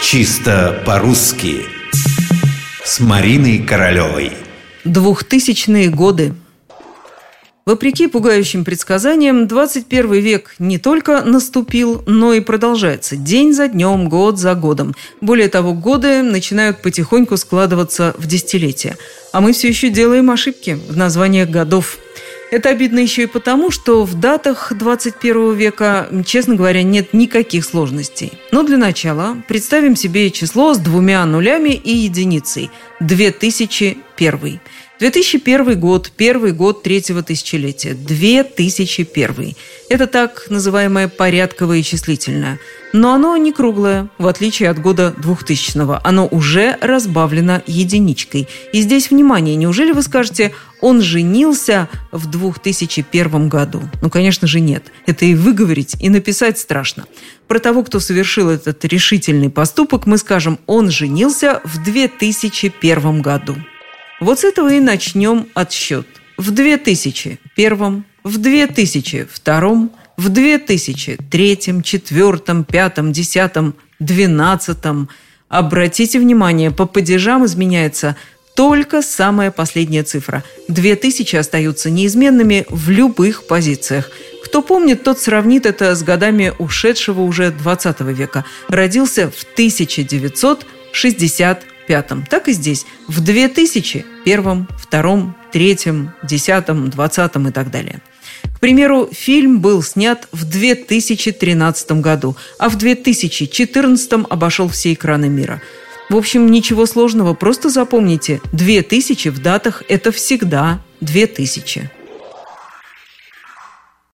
Чисто по-русски С Мариной Королевой Двухтысячные годы Вопреки пугающим предсказаниям, 21 век не только наступил, но и продолжается. День за днем, год за годом. Более того, годы начинают потихоньку складываться в десятилетия. А мы все еще делаем ошибки в названиях годов. Это обидно еще и потому, что в датах 21 века, честно говоря, нет никаких сложностей. Но для начала представим себе число с двумя нулями и единицей – 2001. 2001 год, первый год третьего тысячелетия. 2001. Это так называемое порядковое числительное. Но оно не круглое, в отличие от года 2000-го. Оно уже разбавлено единичкой. И здесь, внимание, неужели вы скажете, он женился в 2001 году? Ну, конечно же, нет. Это и выговорить, и написать страшно. Про того, кто совершил этот решительный поступок, мы скажем, он женился в 2001 году. Вот с этого и начнем отсчет. В 2001, в 2002, в 2003, 2004, 2005, 2010, 2012. Обратите внимание, по падежам изменяется только самая последняя цифра. 2000 остаются неизменными в любых позициях. Кто помнит, тот сравнит это с годами ушедшего уже 20 века. Родился в 1968 2005, так и здесь, в 2001, 2002, 2003, 2010, 2020 и так далее. К примеру, фильм был снят в 2013 году, а в 2014 обошел все экраны мира. В общем, ничего сложного, просто запомните, 2000 в датах – это всегда 2000.